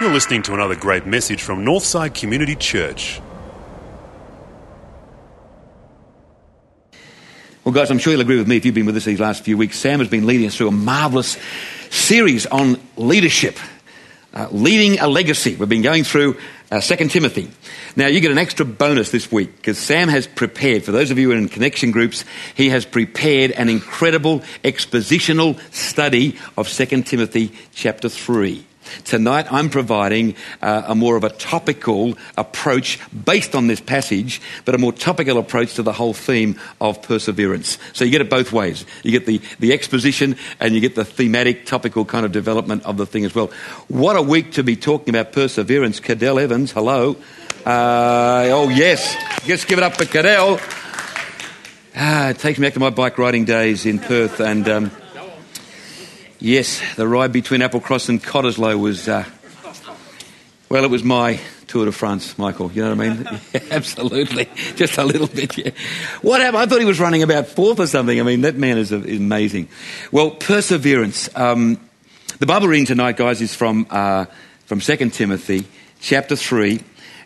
You're listening to another great message from Northside Community Church. Well, guys, I'm sure you'll agree with me if you've been with us these last few weeks. Sam has been leading us through a marvelous series on leadership, uh, leading a legacy. We've been going through uh, 2 Timothy. Now, you get an extra bonus this week because Sam has prepared, for those of you in connection groups, he has prepared an incredible expositional study of 2 Timothy chapter 3. Tonight, I'm providing uh, a more of a topical approach based on this passage, but a more topical approach to the whole theme of perseverance. So you get it both ways. You get the, the exposition and you get the thematic, topical kind of development of the thing as well. What a week to be talking about perseverance. Cadel Evans, hello. Uh, oh, yes. Just give it up for Cadell. Ah, it takes me back to my bike riding days in Perth and. Um, Yes, the ride between Applecross and Cottesloe was, uh, well, it was my Tour de France, Michael. You know what I mean? Yeah, absolutely. Just a little bit, yeah. What happened? I thought he was running about fourth or something. I mean, that man is, is amazing. Well, perseverance. Um, the Bible reading tonight, guys, is from, uh, from 2 Timothy chapter 3,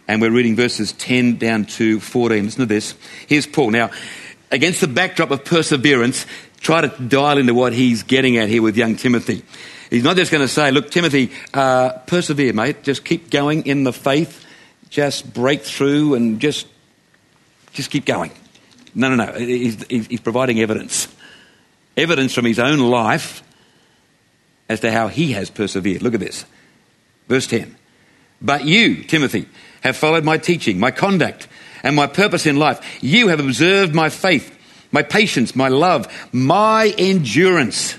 and we're reading verses 10 down to 14. Listen to this. Here's Paul. Now, against the backdrop of perseverance, try to dial into what he's getting at here with young Timothy. He's not just going to say, look, Timothy, uh, persevere, mate. Just keep going in the faith. Just break through and just, just keep going. No, no, no. He's, he's providing evidence. Evidence from his own life as to how he has persevered. Look at this. Verse 10. But you, Timothy, have followed my teaching, my conduct, and my purpose in life. You have observed my faith my patience, my love, my endurance.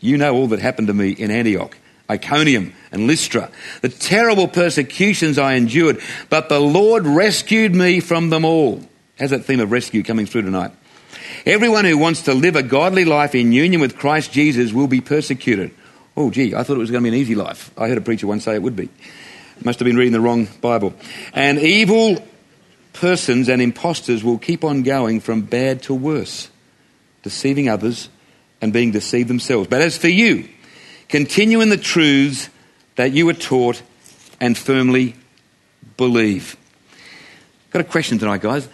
You know all that happened to me in Antioch, Iconium, and Lystra, the terrible persecutions I endured, but the Lord rescued me from them all. Has that theme of rescue coming through tonight? Everyone who wants to live a godly life in union with Christ Jesus will be persecuted. Oh, gee, I thought it was going to be an easy life. I heard a preacher once say it would be. Must have been reading the wrong Bible. And evil persons and impostors will keep on going from bad to worse, deceiving others and being deceived themselves. But as for you, continue in the truths that you were taught and firmly believe. Got a question tonight, guys.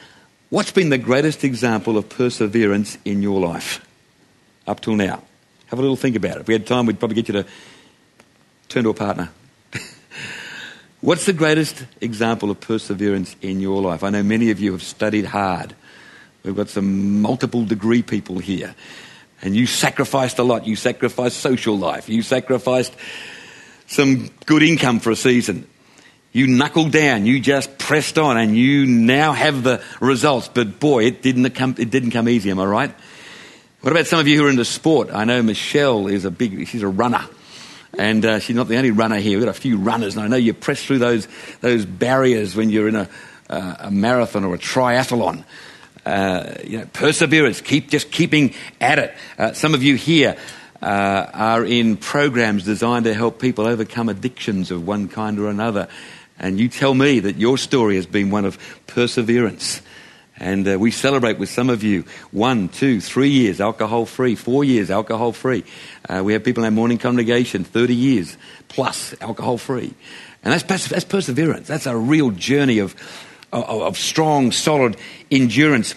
What's been the greatest example of perseverance in your life up till now? Have a little think about it. If we had time, we'd probably get you to turn to a partner. What's the greatest example of perseverance in your life? I know many of you have studied hard. We've got some multiple degree people here. And you sacrificed a lot. You sacrificed social life. You sacrificed some good income for a season. You knuckled down. You just pressed on and you now have the results. But boy, it didn't come, it didn't come easy, am I right? What about some of you who are into sport? I know Michelle is a big, she's a runner. And uh, she's not the only runner here. We've got a few runners, and I know you press through those, those barriers when you're in a, uh, a marathon or a triathlon. Uh, you know, perseverance, keep just keeping at it. Uh, some of you here uh, are in programs designed to help people overcome addictions of one kind or another. And you tell me that your story has been one of perseverance. And uh, we celebrate with some of you one, two, three years alcohol free, four years alcohol free. Uh, we have people in our morning congregation 30 years plus alcohol free. And that's, pers- that's perseverance. That's a real journey of, of, of strong, solid endurance.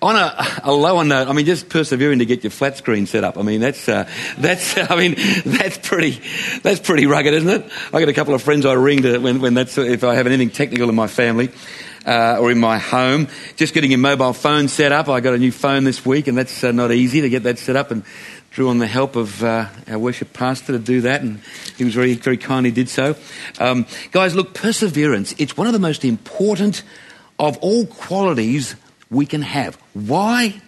On a, a, lower note, I mean, just persevering to get your flat screen set up. I mean, that's uh, that's I mean, that's pretty that's pretty rugged, isn't it? I got a couple of friends I ring to when, when that's if I have anything technical in my family uh, or in my home. Just getting your mobile phone set up. I got a new phone this week, and that's uh, not easy to get that set up. And drew on the help of uh, our worship pastor to do that, and he was very, very kindly did so. Um, guys, look, perseverance, it's one of the most important of all qualities we can have. Why?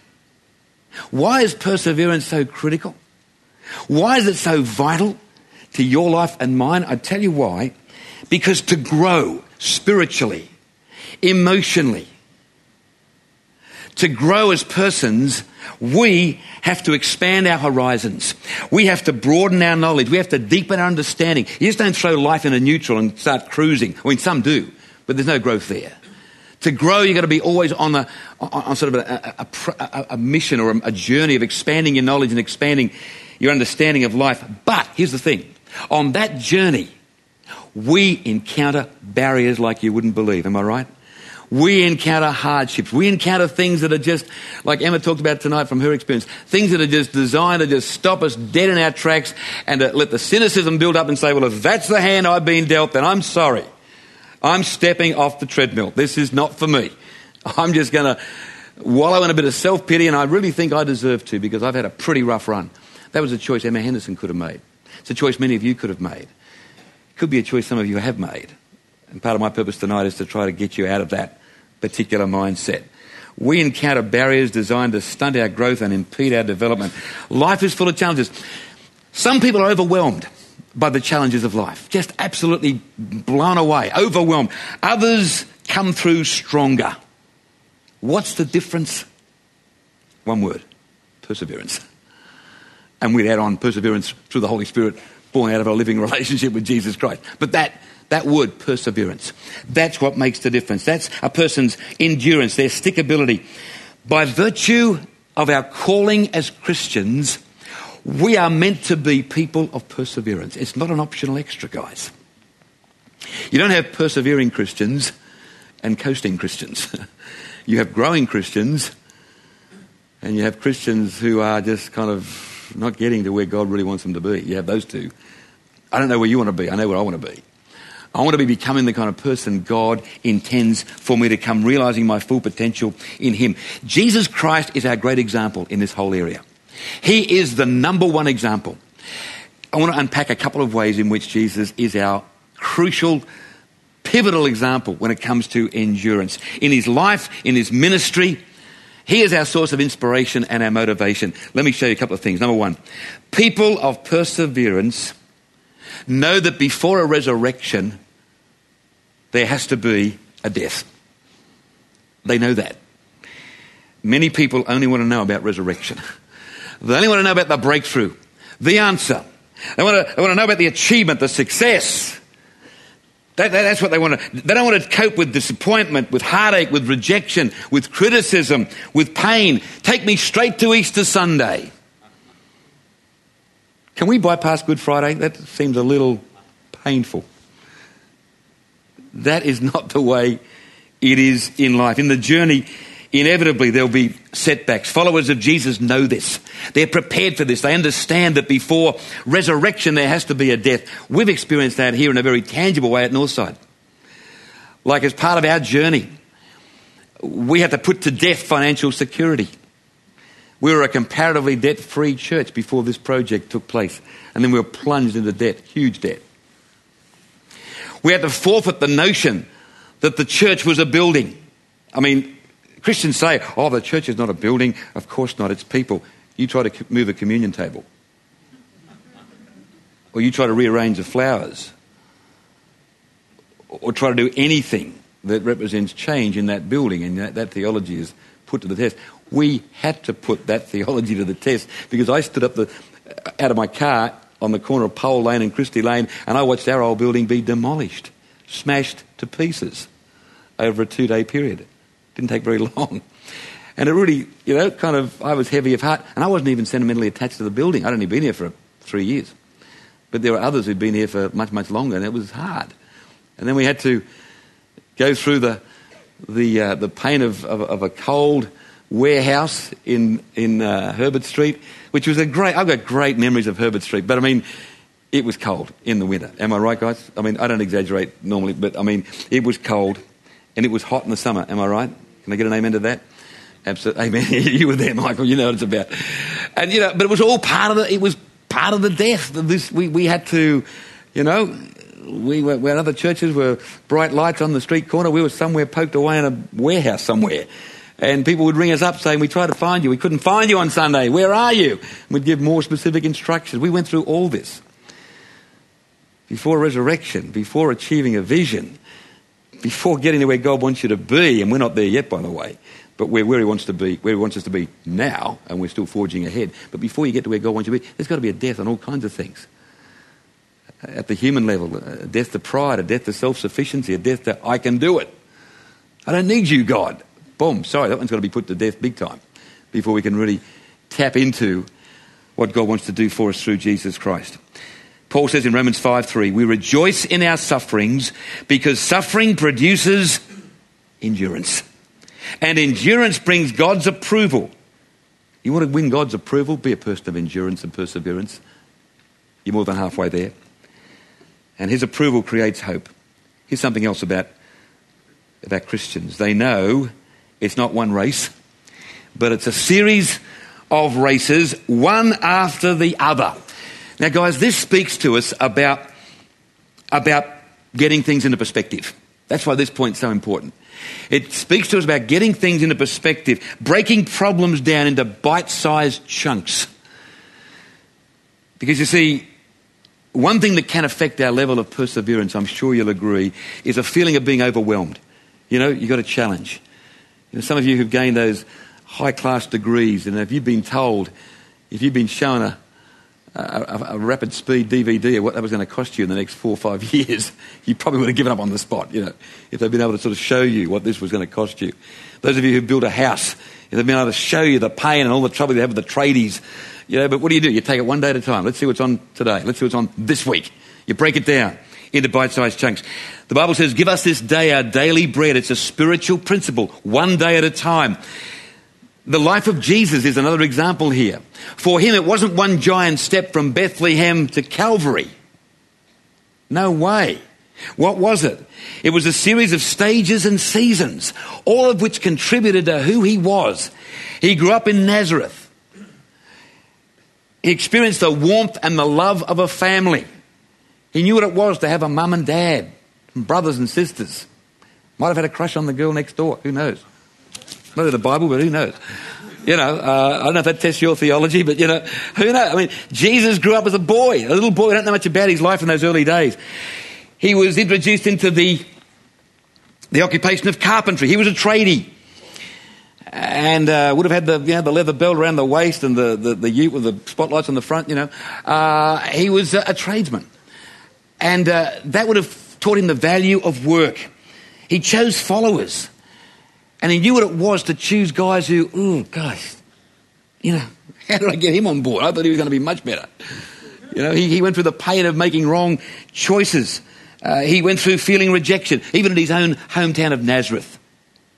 Why is perseverance so critical? Why is it so vital to your life and mine? I tell you why. Because to grow spiritually, emotionally. To grow as persons, we have to expand our horizons. We have to broaden our knowledge. We have to deepen our understanding. You just don't throw life in a neutral and start cruising. I mean, some do, but there's no growth there. To grow, you've got to be always on, the, on, sort of a, a, a, a mission or a journey of expanding your knowledge and expanding your understanding of life. But here's the thing on that journey, we encounter barriers like you wouldn't believe. Am I right? We encounter hardships. We encounter things that are just, like Emma talked about tonight from her experience, things that are just designed to just stop us dead in our tracks and to let the cynicism build up and say, well, if that's the hand I've been dealt, then I'm sorry. I'm stepping off the treadmill. This is not for me. I'm just going to wallow in a bit of self pity, and I really think I deserve to because I've had a pretty rough run. That was a choice Emma Henderson could have made. It's a choice many of you could have made. It could be a choice some of you have made. And part of my purpose tonight is to try to get you out of that particular mindset. We encounter barriers designed to stunt our growth and impede our development. Life is full of challenges. Some people are overwhelmed by the challenges of life, just absolutely blown away, overwhelmed. Others come through stronger. What's the difference? One word perseverance. And we'd add on perseverance through the Holy Spirit, born out of a living relationship with Jesus Christ. But that that word, perseverance. That's what makes the difference. That's a person's endurance, their stickability. By virtue of our calling as Christians, we are meant to be people of perseverance. It's not an optional extra, guys. You don't have persevering Christians and coasting Christians. you have growing Christians and you have Christians who are just kind of not getting to where God really wants them to be. You have those two. I don't know where you want to be. I know where I want to be. I want to be becoming the kind of person God intends for me to come, realizing my full potential in Him. Jesus Christ is our great example in this whole area. He is the number one example. I want to unpack a couple of ways in which Jesus is our crucial, pivotal example when it comes to endurance. In his life, in his ministry, he is our source of inspiration and our motivation. Let me show you a couple of things. Number one, people of perseverance know that before a resurrection, there has to be a death. They know that. Many people only want to know about resurrection. They only want to know about the breakthrough, the answer. They want to, they want to know about the achievement, the success. That, that, that's what they want to. They don't want to cope with disappointment, with heartache, with rejection, with criticism, with pain. Take me straight to Easter Sunday. Can we bypass Good Friday? That seems a little painful. That is not the way it is in life. In the journey, inevitably there'll be setbacks. Followers of Jesus know this. They're prepared for this. They understand that before resurrection there has to be a death. We've experienced that here in a very tangible way at Northside. Like as part of our journey, we had to put to death financial security. We were a comparatively debt free church before this project took place. And then we were plunged into debt, huge debt. We had to forfeit the notion that the church was a building. I mean, Christians say, oh, the church is not a building. Of course not, it's people. You try to move a communion table, or you try to rearrange the flowers, or try to do anything that represents change in that building, and that, that theology is put to the test. We had to put that theology to the test because I stood up the, uh, out of my car on the corner of Pole Lane and Christie Lane, and I watched our old building be demolished, smashed to pieces over a two day period. Didn't take very long. And it really, you know, kind of, I was heavy of heart, and I wasn't even sentimentally attached to the building. I'd only been here for three years. But there were others who'd been here for much, much longer, and it was hard. And then we had to go through the, the, uh, the pain of, of, of a cold, warehouse in, in uh, Herbert Street, which was a great, I've got great memories of Herbert Street, but I mean, it was cold in the winter. Am I right, guys? I mean, I don't exaggerate normally, but I mean, it was cold and it was hot in the summer. Am I right? Can I get an amen to that? Absolutely. Amen. you were there, Michael. You know what it's about. And, you know, but it was all part of the, it was part of the death. This, we, we had to, you know, we were, other churches were bright lights on the street corner, we were somewhere poked away in a warehouse somewhere. And people would ring us up saying, We tried to find you. We couldn't find you on Sunday. Where are you? And we'd give more specific instructions. We went through all this. Before resurrection, before achieving a vision, before getting to where God wants you to be, and we're not there yet, by the way, but where, where He wants to be, where He wants us to be now, and we're still forging ahead. But before you get to where God wants you to be, there's got to be a death on all kinds of things. At the human level, a death to pride, a death to self sufficiency, a death to I can do it. I don't need you, God. Boom. Sorry, that one's got to be put to death big time before we can really tap into what God wants to do for us through Jesus Christ. Paul says in Romans 5 3, we rejoice in our sufferings because suffering produces endurance. And endurance brings God's approval. You want to win God's approval? Be a person of endurance and perseverance. You're more than halfway there. And his approval creates hope. Here's something else about, about Christians they know it's not one race, but it's a series of races, one after the other. Now, guys, this speaks to us about, about getting things into perspective. That's why this point's so important. It speaks to us about getting things into perspective, breaking problems down into bite sized chunks. Because you see, one thing that can affect our level of perseverance, I'm sure you'll agree, is a feeling of being overwhelmed. You know, you've got a challenge. You know, some of you who've gained those high class degrees, and if you've been told, if you've been shown a, a, a, rapid speed DVD of what that was going to cost you in the next four or five years, you probably would have given up on the spot, you know, if they'd been able to sort of show you what this was going to cost you. Those of you who built a house, if they've been able to show you the pain and all the trouble you have with the tradies, you know, but what do you do? You take it one day at a time. Let's see what's on today. Let's see what's on this week. You break it down into bite-sized chunks. The Bible says, give us this day our daily bread. It's a spiritual principle, one day at a time. The life of Jesus is another example here. For him, it wasn't one giant step from Bethlehem to Calvary. No way. What was it? It was a series of stages and seasons, all of which contributed to who he was. He grew up in Nazareth. He experienced the warmth and the love of a family. He knew what it was to have a mum and dad, and brothers and sisters. Might have had a crush on the girl next door. Who knows? Not in the Bible, but who knows? You know, uh, I don't know if that tests your theology, but you know, who knows? I mean, Jesus grew up as a boy, a little boy. I don't know much about his life in those early days. He was introduced into the, the occupation of carpentry. He was a tradie. And uh, would have had the, you know, the leather belt around the waist and the, the, the ute with the spotlights on the front, you know. Uh, he was a, a tradesman. And uh, that would have taught him the value of work. He chose followers. And he knew what it was to choose guys who, oh, gosh, you know, how did I get him on board? I thought he was going to be much better. You know, he, he went through the pain of making wrong choices. Uh, he went through feeling rejection, even in his own hometown of Nazareth.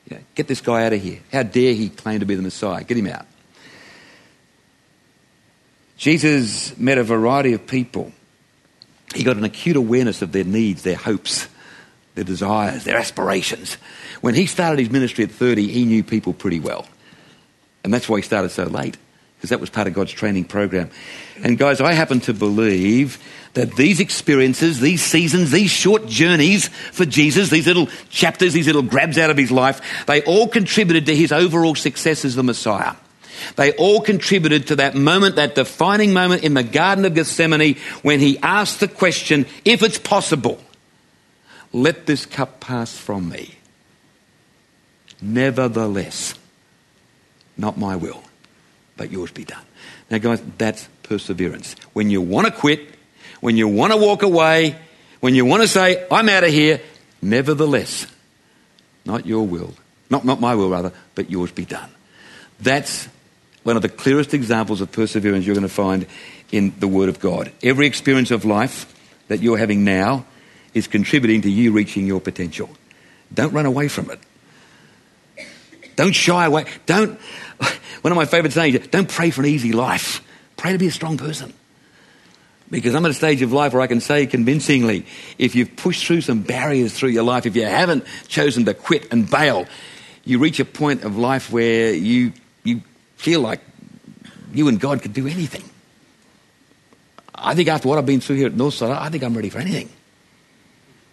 You know, get this guy out of here. How dare he claim to be the Messiah? Get him out. Jesus met a variety of people. He got an acute awareness of their needs, their hopes, their desires, their aspirations. When he started his ministry at 30, he knew people pretty well. And that's why he started so late, because that was part of God's training program. And guys, I happen to believe that these experiences, these seasons, these short journeys for Jesus, these little chapters, these little grabs out of his life, they all contributed to his overall success as the Messiah. They all contributed to that moment, that defining moment in the Garden of Gethsemane when he asked the question, if it's possible, let this cup pass from me. Nevertheless, not my will, but yours be done. Now, guys, that's perseverance. When you want to quit, when you want to walk away, when you want to say, I'm out of here, nevertheless, not your will, not, not my will, rather, but yours be done. That's one of the clearest examples of perseverance you're going to find in the Word of God. Every experience of life that you're having now is contributing to you reaching your potential. Don't run away from it. Don't shy away. Don't, one of my favorite sayings, don't pray for an easy life. Pray to be a strong person. Because I'm at a stage of life where I can say convincingly, if you've pushed through some barriers through your life, if you haven't chosen to quit and bail, you reach a point of life where you, you feel like you and God could do anything. I think after what I've been through here at Northside, I think I'm ready for anything.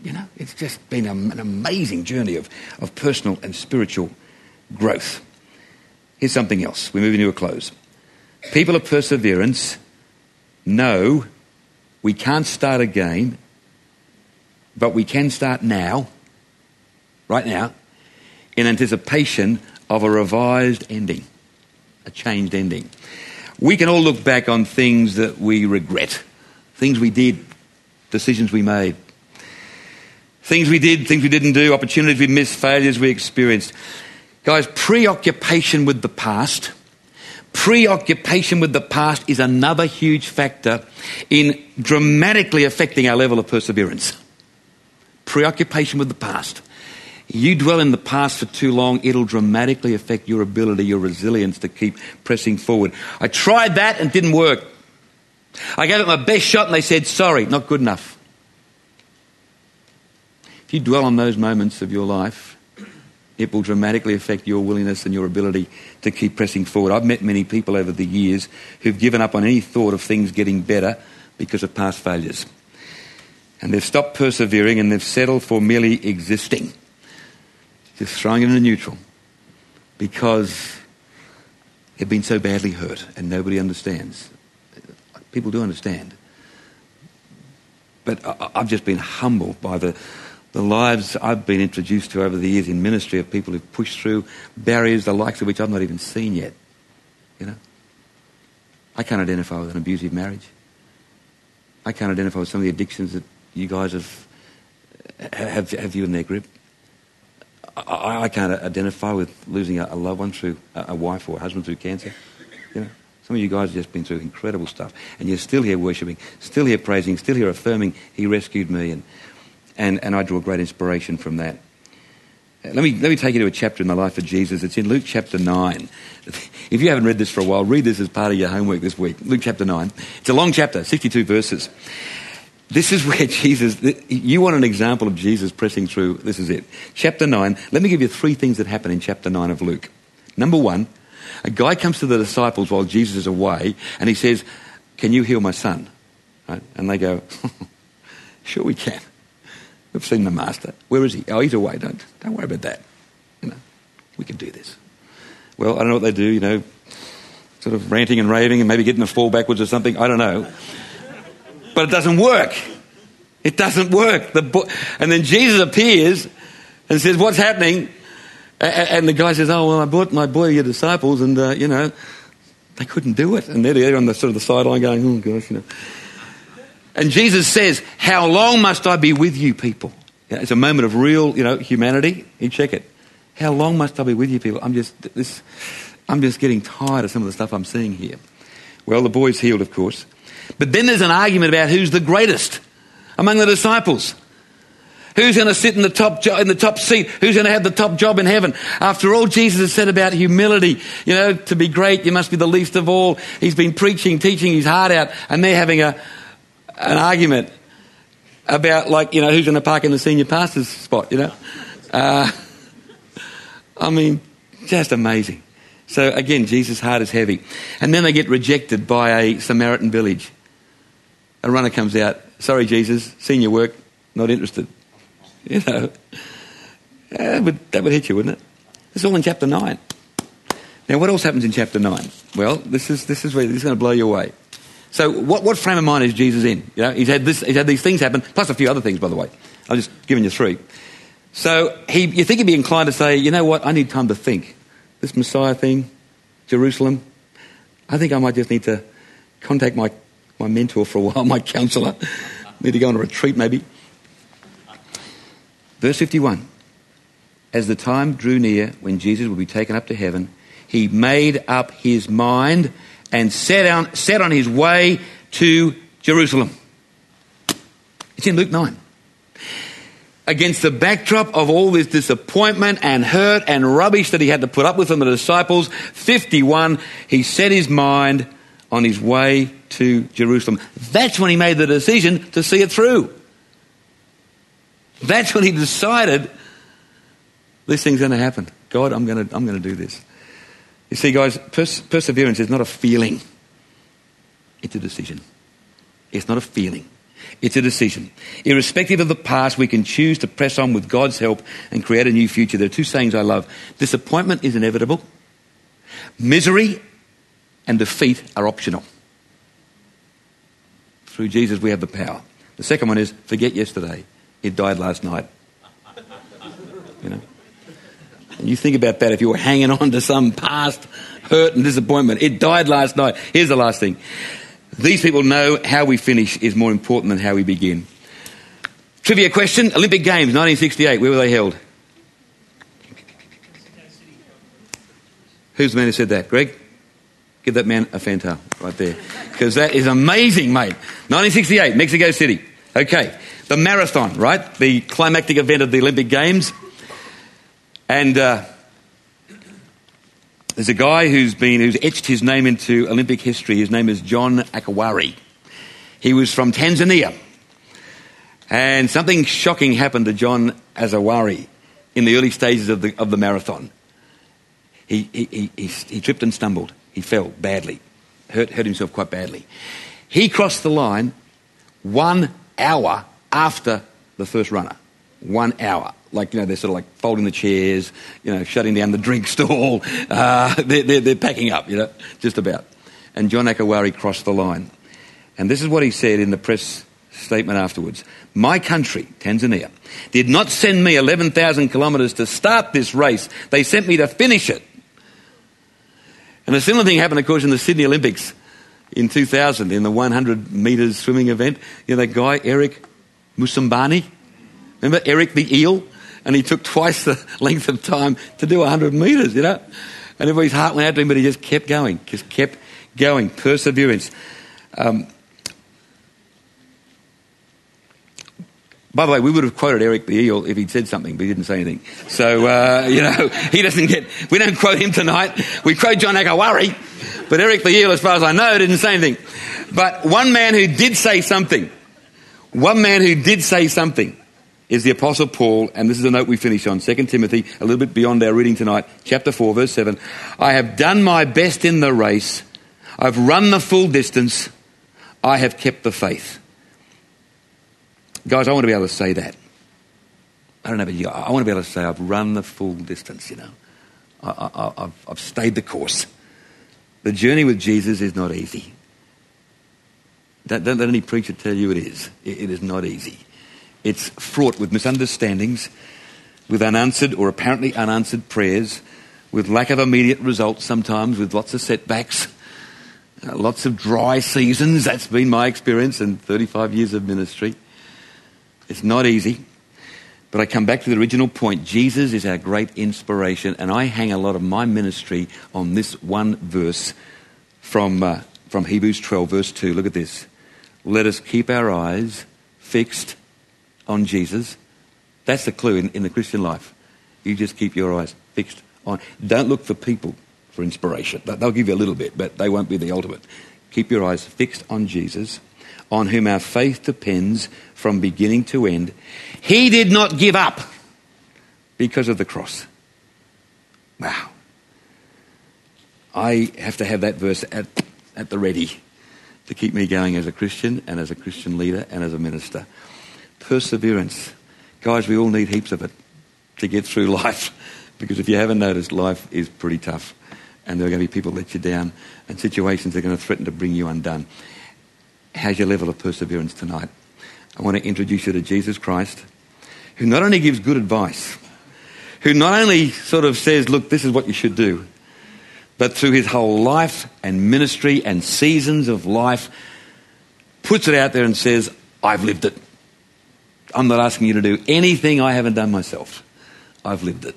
You know, it's just been an amazing journey of, of personal and spiritual growth. Here's something else. We're moving to a close. People of perseverance know we can't start again, but we can start now, right now, in anticipation of a revised ending, a changed ending. We can all look back on things that we regret, things we did, decisions we made, Things we did, things we didn't do, opportunities we missed, failures we experienced. Guys, preoccupation with the past, preoccupation with the past is another huge factor in dramatically affecting our level of perseverance. Preoccupation with the past. You dwell in the past for too long, it'll dramatically affect your ability, your resilience to keep pressing forward. I tried that and didn't work. I gave it my best shot and they said, sorry, not good enough. If you dwell on those moments of your life, it will dramatically affect your willingness and your ability to keep pressing forward. I've met many people over the years who've given up on any thought of things getting better because of past failures. And they've stopped persevering and they've settled for merely existing, just throwing it into neutral because they've been so badly hurt and nobody understands. People do understand. But I've just been humbled by the, the lives I've been introduced to over the years in ministry of people who've pushed through barriers the likes of which I've not even seen yet. You know? I can't identify with an abusive marriage. I can't identify with some of the addictions that you guys have have, have you in their grip. I, I can't identify with losing a, a loved one through a, a wife or a husband through cancer. You know? Some of you guys have just been through incredible stuff, and you're still here worshipping, still here praising, still here affirming, He rescued me, and, and, and I draw great inspiration from that. Uh, let me, let me take you to a chapter in the life of Jesus. It's in Luke chapter 9. If you haven't read this for a while, read this as part of your homework this week. Luke chapter 9. It's a long chapter, 62 verses. This is where Jesus, you want an example of Jesus pressing through, this is it. Chapter 9, let me give you three things that happen in chapter 9 of Luke. Number one, a guy comes to the disciples while Jesus is away and he says, Can you heal my son? Right? And they go, Sure, we can. We've seen the master. Where is he? Oh, he's away. Don't, don't worry about that. You know, we can do this. Well, I don't know what they do, you know, sort of ranting and raving and maybe getting a fall backwards or something. I don't know. But it doesn't work. It doesn't work. The bo- and then Jesus appears and says, What's happening? And the guy says, "Oh well, I brought my boy your disciples, and uh, you know, they couldn't do it." And they're there on the sort of the sideline, going, "Oh gosh, you know." And Jesus says, "How long must I be with you, people?" It's a moment of real, you know, humanity. You check it. How long must I be with you, people? I'm just this. I'm just getting tired of some of the stuff I'm seeing here. Well, the boy's healed, of course, but then there's an argument about who's the greatest among the disciples. Who's going to sit in the top jo- in the top seat? Who's going to have the top job in heaven? After all Jesus has said about humility, you know, to be great, you must be the least of all. He's been preaching, teaching his heart out, and they're having a an argument about like you know who's going to park in the senior pastor's spot. You know, uh, I mean, just amazing. So again, Jesus' heart is heavy, and then they get rejected by a Samaritan village. A runner comes out. Sorry, Jesus, seen your work, not interested. You know, that would, that would hit you, wouldn't it? It's all in chapter 9. Now, what else happens in chapter 9? Well, this is, this is where this is going to blow you away. So, what, what frame of mind is Jesus in? You know, he's had, this, he's had these things happen, plus a few other things, by the way. I'm just giving you three. So, he, you think he'd be inclined to say, you know what, I need time to think. This Messiah thing, Jerusalem, I think I might just need to contact my, my mentor for a while, my counselor. need to go on a retreat, maybe. Verse 51 As the time drew near when Jesus would be taken up to heaven, he made up his mind and set on, set on his way to Jerusalem. It's in Luke 9. Against the backdrop of all this disappointment and hurt and rubbish that he had to put up with from the disciples, 51, he set his mind on his way to Jerusalem. That's when he made the decision to see it through. That's when he decided this thing's going to happen. God, I'm going to, I'm going to do this. You see, guys, pers- perseverance is not a feeling, it's a decision. It's not a feeling, it's a decision. Irrespective of the past, we can choose to press on with God's help and create a new future. There are two sayings I love disappointment is inevitable, misery and defeat are optional. Through Jesus, we have the power. The second one is forget yesterday. It died last night. You know? And you think about that if you were hanging on to some past hurt and disappointment. It died last night. Here's the last thing. These people know how we finish is more important than how we begin. Trivia question Olympic Games 1968, where were they held? Who's the man who said that? Greg? Give that man a Fanta right there. Because that is amazing, mate. 1968, Mexico City. Okay. The marathon, right? The climactic event of the Olympic Games. And uh, there's a guy who's been who's etched his name into Olympic history. His name is John Akhwari. He was from Tanzania. And something shocking happened to John Akhwari in the early stages of the, of the marathon. He, he, he, he, tripped and stumbled. He fell badly, hurt, hurt himself quite badly. He crossed the line one hour after the first runner. One hour. Like, you know, they're sort of like folding the chairs, you know, shutting down the drink stall. Uh, they're, they're, they're packing up, you know, just about. And John Akhwari crossed the line. And this is what he said in the press statement afterwards. My country, Tanzania, did not send me 11,000 kilometres to start this race. They sent me to finish it. And a similar thing happened, of course, in the Sydney Olympics in 2000 in the 100 metres swimming event. You know that guy, Eric Moussambani? Remember Eric the eel? And he took twice the length of time to do 100 metres, you know? And everybody's heart went out to him, but he just kept going, just kept going. Perseverance. Um, By the way, we would have quoted Eric the Eel if he'd said something, but he didn't say anything. So, uh, you know, he doesn't get, we don't quote him tonight. We quote John Akhwari, but Eric the Eel, as far as I know, didn't say anything. But one man who did say something, one man who did say something is the Apostle Paul, and this is the note we finish on, 2 Timothy, a little bit beyond our reading tonight, chapter 4, verse 7. I have done my best in the race. I've run the full distance. I have kept the faith. Guys, I want to be able to say that. I don't know about you. I want to be able to say I've run the full distance, you know. I, have stayed the course. The journey with Jesus is not easy. Don't, don't let any preacher tell you it is. It, it is not easy. It's fraught with misunderstandings, with unanswered or apparently unanswered prayers, with lack of immediate results sometimes, with lots of setbacks, uh, lots of dry seasons. That's been my experience in 35 years of ministry. It's not easy. But I come back to the original point. Jesus is our great inspiration, and I hang a lot of my ministry on this one verse from, uh, from Hebrews 12, verse 2. Look at this. Let us keep our eyes fixed on Jesus. That's the clue in, in the Christian life. You just keep your eyes fixed on. Don't look for people for inspiration. They'll give you a little bit, but they won't be the ultimate. Keep your eyes fixed on Jesus on whom our faith depends from beginning to end. He did not give up because of the cross. Wow. I have to have that verse at, at the ready to keep me going as a Christian and as a Christian leader and as a minister. Perseverance. Guys, we all need heaps of it to get through life because if you haven't noticed, life is pretty tough and there are going to be people let you down and situations that are going to threaten to bring you undone. How's your level of perseverance tonight? I want to introduce you to Jesus Christ, who not only gives good advice, who not only sort of says, look, this is what you should do, but through his whole life and ministry and seasons of life, puts it out there and says, I've lived it. I'm not asking you to do anything I haven't done myself. I've lived it.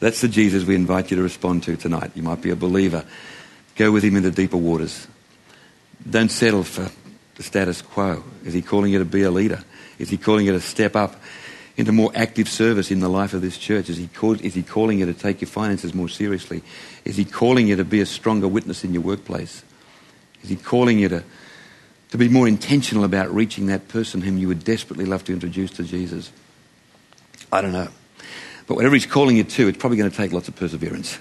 That's the Jesus we invite you to respond to tonight. You might be a believer. Go with him into deeper waters. Don't settle for the status quo? Is he calling you to be a leader? Is he calling you to step up into more active service in the life of this church? Is he, call, is he calling you to take your finances more seriously? Is he calling you to be a stronger witness in your workplace? Is he calling you to, to be more intentional about reaching that person whom you would desperately love to introduce to Jesus? I don't know. But whatever he's calling you to, it's probably going to take lots of perseverance.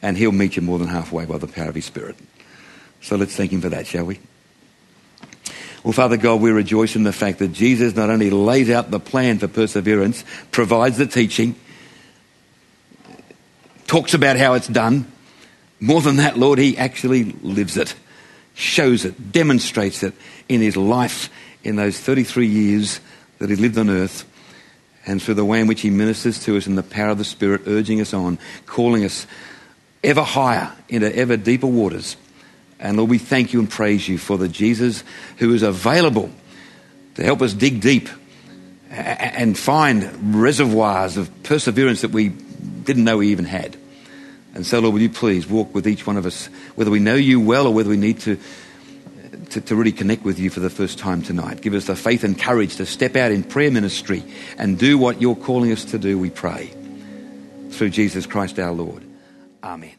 And he'll meet you more than halfway by the power of his Spirit. So let's thank him for that, shall we? Well, Father God, we rejoice in the fact that Jesus not only lays out the plan for perseverance, provides the teaching, talks about how it's done. More than that, Lord, he actually lives it, shows it, demonstrates it in his life in those 33 years that he lived on earth and through the way in which he ministers to us in the power of the Spirit, urging us on, calling us ever higher into ever deeper waters. And Lord, we thank you and praise you for the Jesus who is available to help us dig deep and find reservoirs of perseverance that we didn't know we even had. And so, Lord, will you please walk with each one of us, whether we know you well or whether we need to, to, to, really connect with you for the first time tonight. Give us the faith and courage to step out in prayer ministry and do what you're calling us to do, we pray. Through Jesus Christ our Lord. Amen.